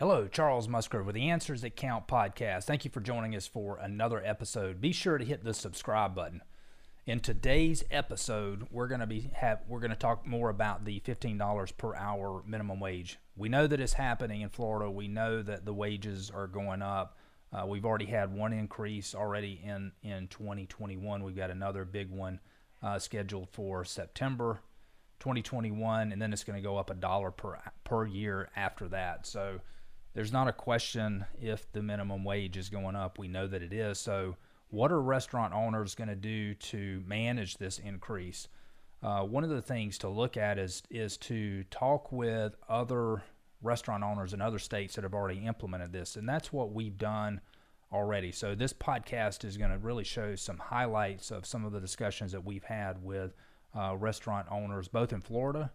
Hello, Charles Musgrove with the Answers That Count podcast. Thank you for joining us for another episode. Be sure to hit the subscribe button. In today's episode, we're going to be have we're going to talk more about the $15 per hour minimum wage. We know that it's happening in Florida. We know that the wages are going up. Uh, we've already had one increase already in in 2021. We've got another big one uh, scheduled for September 2021, and then it's going to go up a dollar per per year after that. So there's not a question if the minimum wage is going up. We know that it is. So, what are restaurant owners going to do to manage this increase? Uh, one of the things to look at is is to talk with other restaurant owners in other states that have already implemented this, and that's what we've done already. So this podcast is going to really show some highlights of some of the discussions that we've had with uh, restaurant owners, both in Florida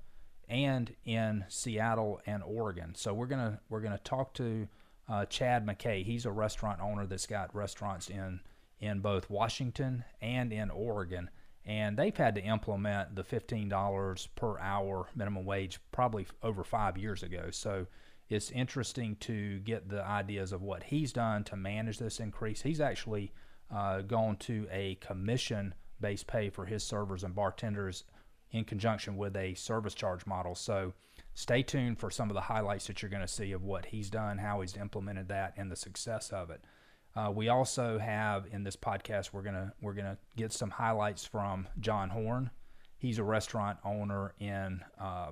and in Seattle and Oregon. So we're gonna we're gonna talk to uh, Chad Mackay. He's a restaurant owner that's got restaurants in in both Washington and in Oregon, and they've had to implement the fifteen dollars per hour minimum wage probably over five years ago. So it's interesting to get the ideas of what he's done to manage this increase. He's actually uh, gone to a commission based pay for his servers and bartenders in conjunction with a service charge model. So stay tuned for some of the highlights that you're going to see of what he's done, how he's implemented that, and the success of it. Uh, we also have in this podcast we're gonna we're gonna get some highlights from John Horne. He's a restaurant owner in uh,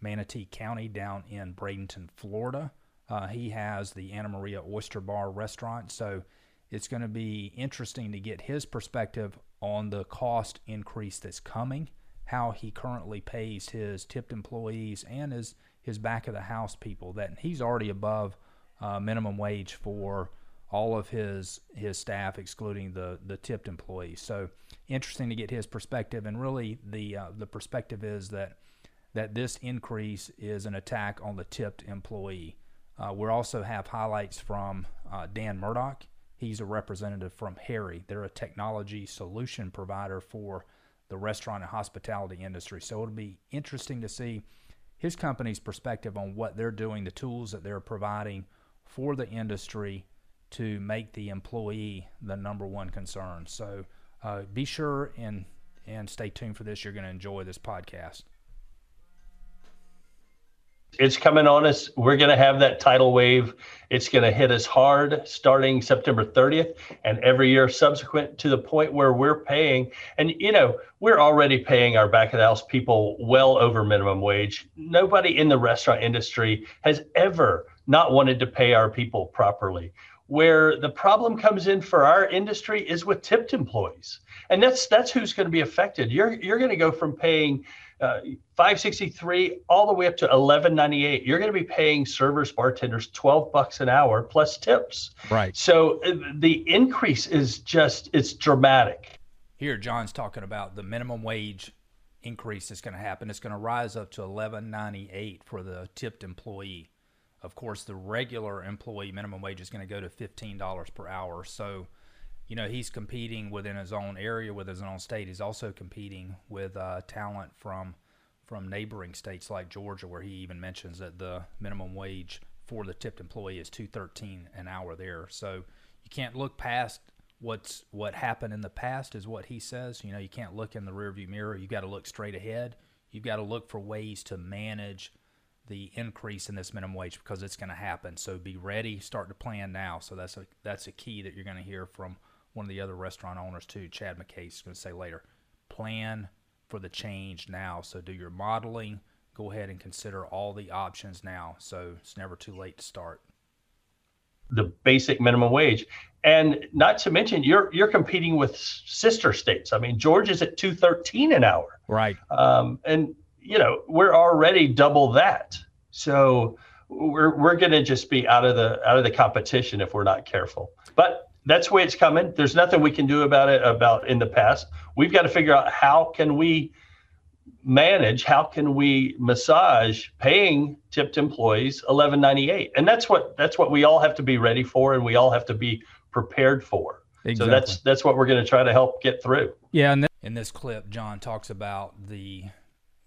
Manatee County down in Bradenton, Florida. Uh, he has the Anna Maria Oyster Bar restaurant, so it's going to be interesting to get his perspective on the cost increase that's coming how he currently pays his tipped employees and his his back of the house people that he's already above uh, minimum wage for all of his his staff excluding the the tipped employees. So interesting to get his perspective and really the uh, the perspective is that that this increase is an attack on the tipped employee. Uh, we also have highlights from uh, Dan Murdoch. He's a representative from Harri. They're a technology solution provider for the restaurant and hospitality industry. So it'll be interesting to see his company's perspective on what they're doing, the tools that they're providing for the industry to make the employee the number one concern. So uh, be sure and and stay tuned for this. You're going to enjoy this podcast. It's coming on us. We're going to have that tidal wave. It's going to hit us hard starting September 30th and every year subsequent to the point where we're paying. And, you know, we're already paying our back of the house people well over minimum wage. Nobody in the restaurant industry has ever not wanted to pay our people properly. Where the problem comes in for our industry is with tipped employees. And that's that's who's going to be affected. You're you're going to go from paying uh, 563 all the way up to 1198 you're going to be paying servers bartenders 12 bucks an hour plus tips. Right. So uh, the increase is just it's dramatic. Here john's talking about the minimum wage increase that's going to happen. It's going to rise up to 1198 for the tipped employee. Of course the regular employee minimum wage is going to go to $15 per hour. So you know he's competing within his own area with his own state. He's also competing with uh, talent from from neighboring states like Georgia where he even mentions that the minimum wage for the tipped employee is 213 an hour there. So you can't look past what's what happened in the past is what he says. You know you can't look in the rearview mirror. You got to look straight ahead. You've got to look for ways to manage the increase in this minimum wage because it's going to happen. So be ready. Start to plan now. So that's a that's a key that you're going to hear from one of the other restaurant owners too, Chad Mackay, is going to say later. Plan for the change now. So do your modeling. Go ahead and consider all the options now. So it's never too late to start. The basic minimum wage, and not to mention you're you're competing with sister states. I mean, Georgia's at two thirteen an hour. Right. Um, and you know we're already double that. So we're we're going to just be out of the out of the competition if we're not careful. But that's the way it's coming. There's nothing we can do about it about in the past. We've got to figure out how can we manage, how can we massage paying tipped employees 1198. And that's what that's what we all have to be ready for and we all have to be prepared for. Exactly. So that's that's what we're going to try to help get through. Yeah, and in this clip John talks about the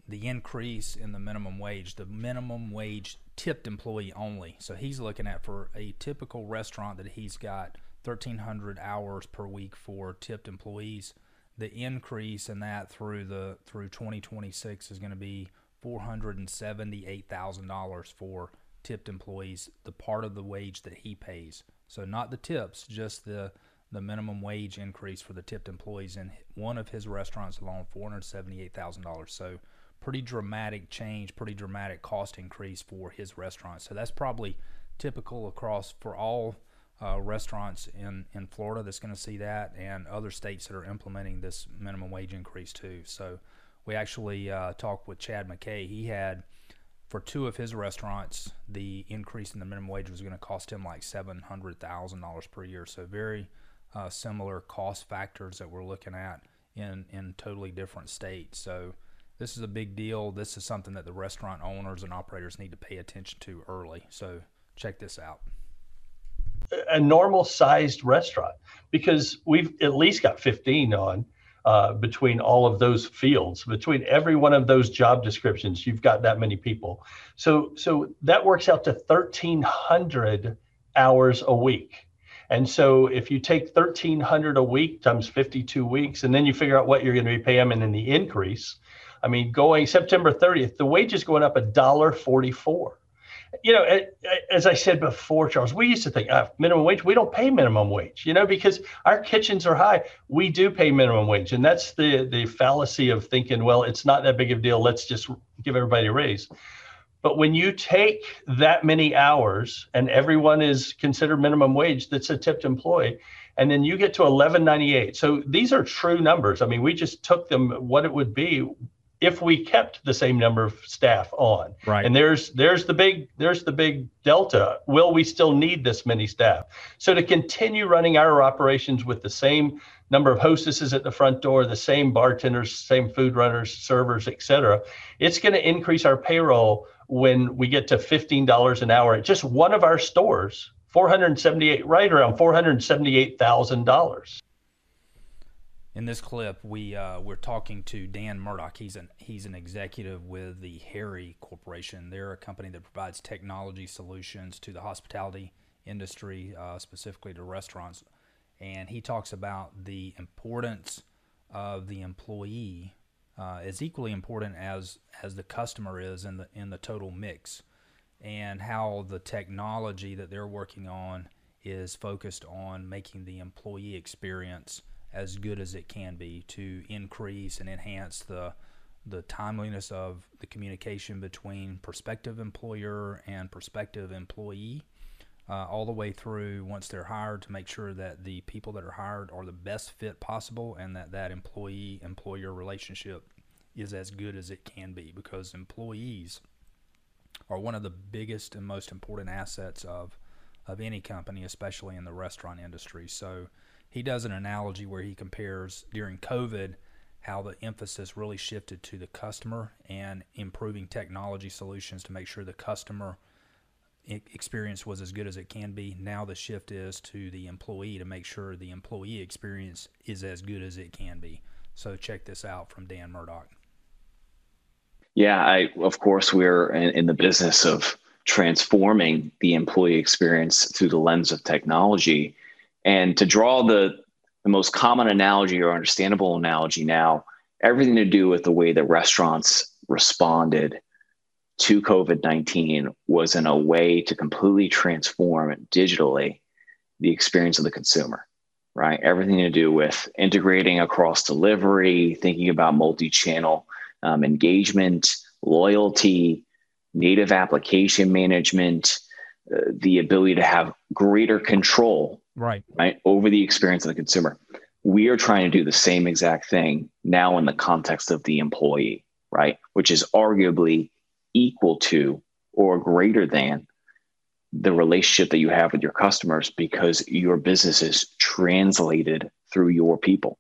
the increase in the minimum wage. The minimum wage tipped employee only. So he's looking at for a typical restaurant that he's got 1,300 hours per week for tipped employees. The increase in that through the through 2026 is going to be $478,000 for tipped employees, the part of the wage that he pays. So not the tips, just the the minimum wage increase for the tipped employees in one of his restaurants alone, $478,000. So pretty dramatic change, pretty dramatic cost increase for his restaurant. So that's probably typical across for all uh, restaurants in, in Florida that's going to see that, and other states that are implementing this minimum wage increase too. So we actually uh, talked with Chad Mackay. He had for two of his restaurants, the increase in the minimum wage was going to cost him like seven hundred thousand dollars per year. So very uh, similar cost factors that we're looking at in in totally different states. So this is a big deal. This is something that the restaurant owners and operators need to pay attention to early. So check this out. A normal sized restaurant because we've at least got 15 on uh, between all of those fields, between every one of those job descriptions, you've got that many people. So, so that works out to 1,300 hours a week. And so if you take 1,300 a week times 52 weeks, and then you figure out what you're going to be paying and then the increase, I mean, going September 30th, the wage is going up a dollar 44. You know, as I said before, Charles, we used to think uh, minimum wage. We don't pay minimum wage, you know, because our kitchens are high. We do pay minimum wage, and that's the the fallacy of thinking, well, it's not that big of a deal. Let's just give everybody a raise. But when you take that many hours and everyone is considered minimum wage, that's a tipped employee, and then you get to 1198. So these are true numbers. I mean, we just took them what it would be if we kept the same number of staff on. Right. And there's there's the big there's the big delta. Will we still need this many staff? So to continue running our operations with the same number of hostesses at the front door, the same bartenders, same food runners, servers, et cetera, it's going to increase our payroll when we get to $15 an hour at just one of our stores. 478 right around $478,000 in this clip, we uh, we're talking to Dan Murdoch. He's an he's an executive with the Harri Corporation. They're a company that provides technology solutions to the hospitality industry, uh, specifically to restaurants. And he talks about the importance of the employee uh, is equally important as as the customer is in the in the total mix, and how the technology that they're working on is focused on making the employee experience as good as it can be to increase and enhance the the timeliness of the communication between prospective employer and prospective employee, uh, all the way through once they're hired to make sure that the people that are hired are the best fit possible and that that employee employer relationship is as good as it can be because employees are one of the biggest and most important assets of of any company, especially in the restaurant industry. So he does an analogy where he compares during COVID how the emphasis really shifted to the customer and improving technology solutions to make sure the customer experience was as good as it can be. Now the shift is to the employee to make sure the employee experience is as good as it can be. So check this out from Dan Murdoch. Yeah, I of course we're in, in the business of transforming the employee experience through the lens of technology and to draw the, the most common analogy or understandable analogy now, everything to do with the way that restaurants responded to COVID 19 was in a way to completely transform digitally the experience of the consumer, right? Everything to do with integrating across delivery, thinking about multi channel um, engagement, loyalty, native application management, uh, the ability to have greater control right. right over the experience of the consumer. We are trying to do the same exact thing now in the context of the employee right which is arguably equal to or greater than the relationship that you have with your customers because your business is translated through your people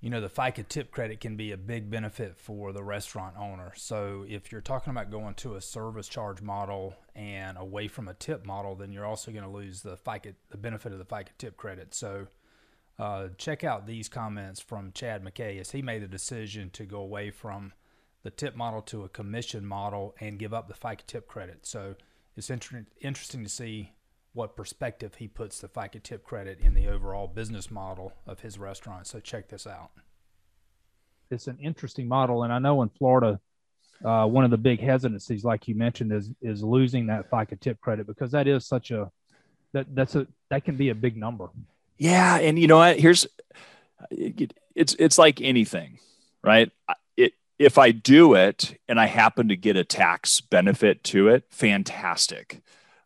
you know the FICA tip credit can be a big benefit for the restaurant owner. So if you're talking about going to a service charge model and away from a tip model, then you're also going to lose the FICA the benefit of the FICA tip credit. So uh, check out these comments from Chad Mackay as he made the decision to go away from the tip model to a commission model and give up the FICA tip credit. So it's inter- interesting to see what perspective he puts the FICA tip credit in the overall business model of his restaurant. So check this out. It's an interesting model, and I know in Florida, uh, one of the big hesitancies, like you mentioned, is is losing that FICA tip credit because that is such a that that's a that can be a big number. Yeah, and you know what? Here's it's it's like anything, right? It if I do it and I happen to get a tax benefit to it, fantastic.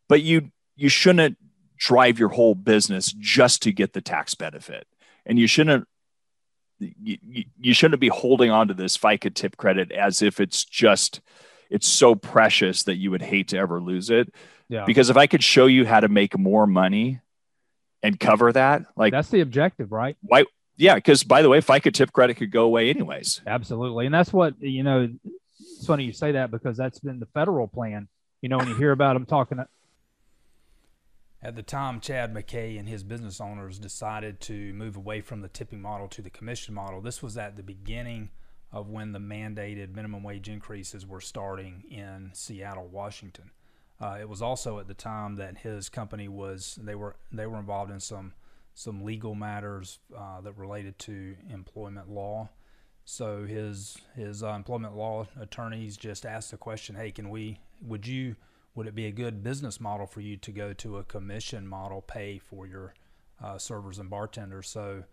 But you you shouldn't drive your whole business just to get the tax benefit. And you shouldn't you, you shouldn't be holding on to this FICA tip credit as if it's just it's so precious that you would hate to ever lose it. Yeah. Because if I could show you how to make more money and cover that, like that's the objective, right? Why yeah, because by the way, FICA tip credit could go away anyways. Absolutely. And that's what you know, it's funny you say that because that's been the federal plan. You know, when you hear about them talking at the time, Chad Mackay and his business owners decided to move away from the tipping model to the commission model. This was at the beginning of when the mandated minimum wage increases were starting in Seattle, Washington. Uh, it was also at the time that his company was they were they were involved in some some legal matters uh, that related to employment law. So his his uh, employment law attorneys just asked the question, "Hey, can we? Would you would it be a good business model for you to go to a commission model pay for your uh, servers and bartenders? So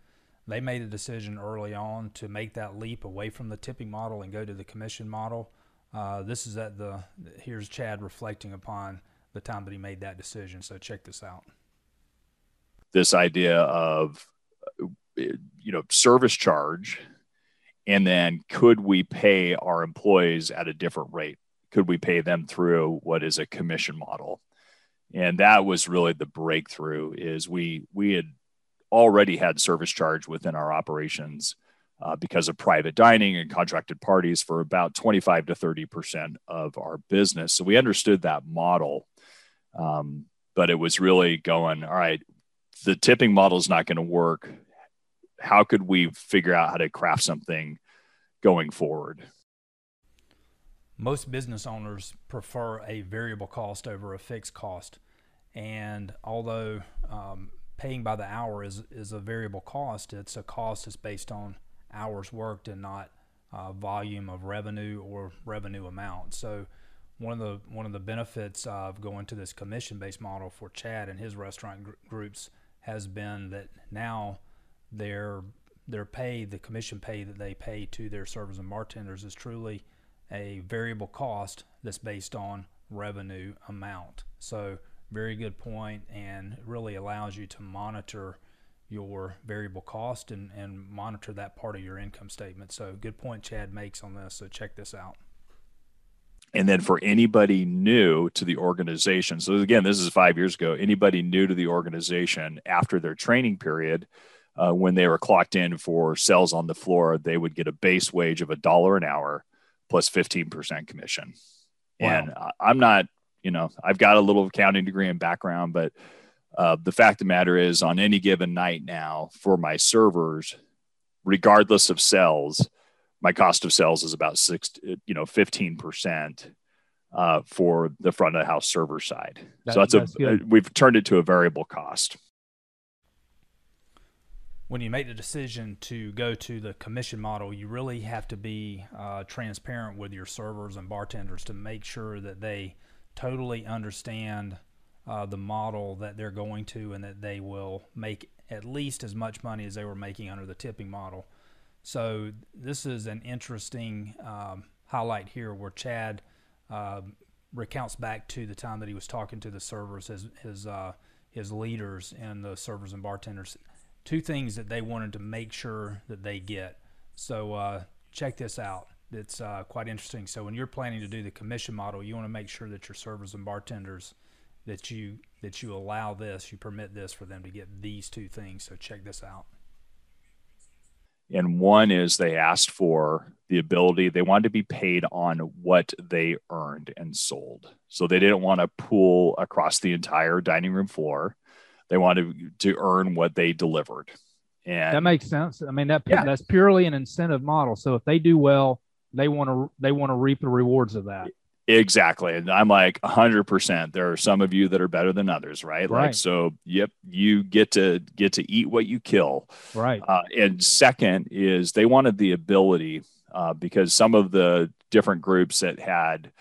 they made a decision early on to make that leap away from the tipping model and go to the commission model. Uh, this is at the here's Chad reflecting upon the time that he made that decision. So check this out. This idea of you know service charge, and then could we pay our employees at a different rate? Could we pay them through what is a commission model? And that was really the breakthrough is we we had already had service charge within our operations uh, because of private dining and contracted parties for about 25 to 30 percent of our business. So we understood that model, um, but it was really going all right. The tipping model is not going to work. How could we figure out how to craft something going forward? Most business owners prefer a variable cost over a fixed cost. And although um, paying by the hour is, is a variable cost, it's a cost that's based on hours worked and not uh, volume of revenue or revenue amount. So one of the one of the benefits of going to this commission based model for Chad and his restaurant gr- groups has been that now their their pay, the commission pay that they pay to their servers and bartenders, is truly a variable cost that's based on revenue amount. So, very good point, and really allows you to monitor your variable cost and, and monitor that part of your income statement. So, good point Chad makes on this. So, check this out. And then for anybody new to the organization, so again, this is five years ago, anybody new to the organization after their training period, uh, when they were clocked in for sales on the floor, they would get a base wage of a dollar an hour plus 15% commission. Wow. And I'm not, you know, I've got a little accounting degree and background, but uh, the fact of the matter is, on any given night now for my servers, regardless of sales, my cost of sales is about six, you know, 15% uh, for the front of the house server side. That, so that's, that's a, good. we've turned it to a variable cost when you make the decision to go to the commission model, you really have to be uh, transparent with your servers and bartenders to make sure that they totally understand uh, the model that they're going to and that they will make at least as much money as they were making under the tipping model. So, this is an interesting um, highlight here where Chad uh, recounts back to the time that he was talking to the servers, his, his, uh, his leaders, and the servers and bartenders two things that they wanted to make sure that they get. So uh, check this out. It's uh, quite interesting. So when you're planning to do the commission model, you want to make sure that your servers and bartenders that you that you allow this, you permit this for them to get these two things. So check this out. And one is they asked for the ability, they wanted to be paid on what they earned and sold. So they didn't want to pool across the entire dining room floor. They wanted to earn what they delivered. And that makes sense. I mean, that yeah. that's purely an incentive model. So if they do well, they want to they want to reap the rewards of that. Exactly. And I'm like 100%. There are some of you that are better than others, right? Right. Like so yep, you get to get to eat what you kill. Right. Uh, and second is they wanted the ability uh, because some of the different groups that had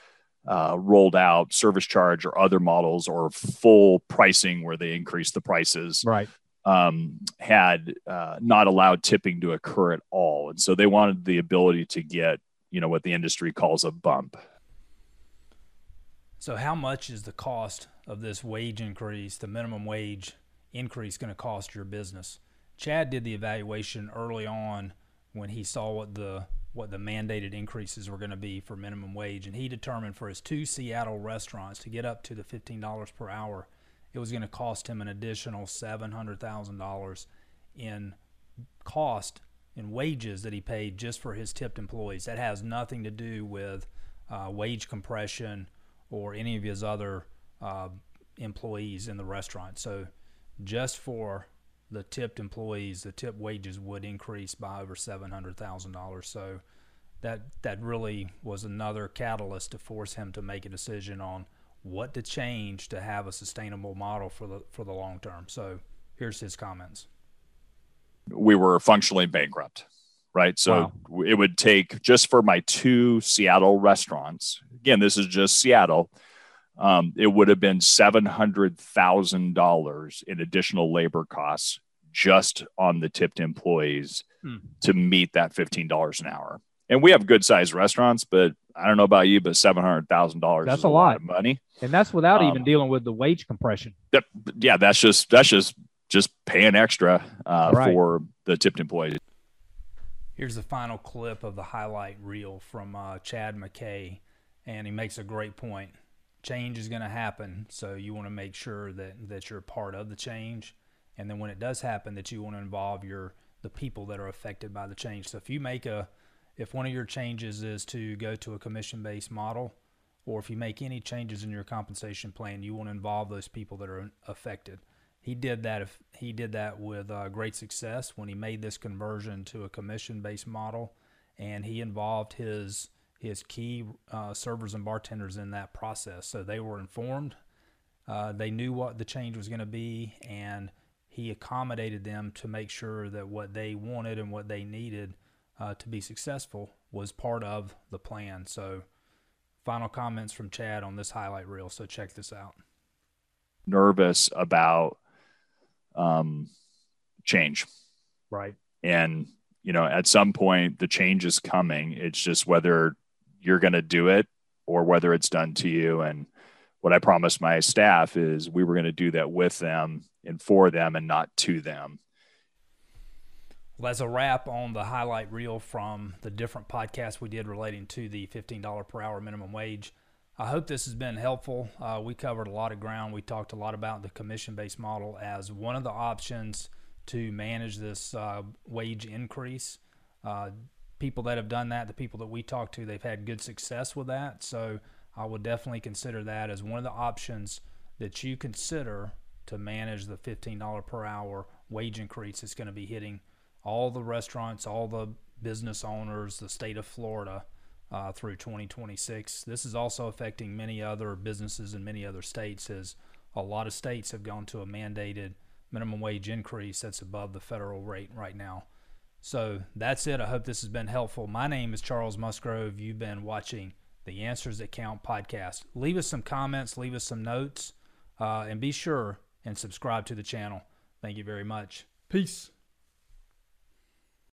uh, rolled out service charge or other models or full pricing where they increased the prices Right. um, had uh, not allowed tipping to occur at all. And so they wanted the ability to get, you know, what the industry calls a bump. So, how much is the cost of this wage increase, the minimum wage increase, going to cost your business? Chad did the evaluation early on when he saw what the what the mandated increases were going to be for minimum wage, and he determined for his two Seattle restaurants to get up to the fifteen dollars per hour, it was going to cost him an additional seven hundred thousand dollars in cost in wages that he paid just for his tipped employees. That has nothing to do with uh, wage compression or any of his other uh, employees in the restaurant. So, just for the tipped employees, the tip wages would increase by over seven hundred thousand dollars. So, that that really was another catalyst to force him to make a decision on what to change to have a sustainable model for the for the long term. So, here's his comments. we were functionally bankrupt, right? So Wow. it would take just for my two Seattle restaurants. Again, this is just Seattle. Um, it would have been seven hundred thousand dollars in additional labor costs just on the tipped employees Hmm. to meet that fifteen dollars an hour. And we have good sized restaurants, but I don't know about you, but seven hundred thousand dollars That's is a a lot lot. of money. And that's without Um, even dealing with the wage compression. That, yeah, that's just that's just just paying extra uh, Right. for the tipped employees. Here's the final clip of the highlight reel from uh, Chad Mackay, and he makes a great point. Change is going to happen, so you want to make sure that that you're part of the change, and then when it does happen, that you want to involve your the people that are affected by the change. So if you make a if one of your changes is to go to a commission-based model, or if you make any changes in your compensation plan, you want to involve those people that are affected. He did that. If he did that with uh, great success when he made this conversion to a commission-based model, and he involved his his key uh, servers and bartenders in that process, so they were informed. Uh, they knew what the change was going to be, and he accommodated them to make sure that what they wanted and what they needed uh, to be successful was part of the plan. So, final comments from Chad on this highlight reel. So check this out. nervous about um, change. Right. And, you know, at some point, the change is coming. It's just whether you're going to do it or whether it's done to you. And what I promised my staff is we were going to do that with them and for them and not to them. Well, that's a wrap on the highlight reel from the different podcasts we did relating to the $15 per hour minimum wage. I hope this has been helpful. Uh, we covered a lot of ground. We talked a lot about the commission based model as one of the options to manage this uh, wage increase. Uh, people that have done that, the people that we talked to, they've had good success with that. So I would definitely consider that as one of the options that you consider to manage the $15 per hour wage increase that's going to be hitting all the restaurants, all the business owners, the state of Florida uh, through 2026. This is also affecting many other businesses in many other states, as a lot of states have gone to a mandated minimum wage increase that's above the federal rate right now. So that's it. I hope this has been helpful. My name is Charles Musgrove. You've been watching the Answers That Count podcast. Leave us some comments, leave us some notes, uh, and be sure and subscribe to the channel. Thank you very much. Peace.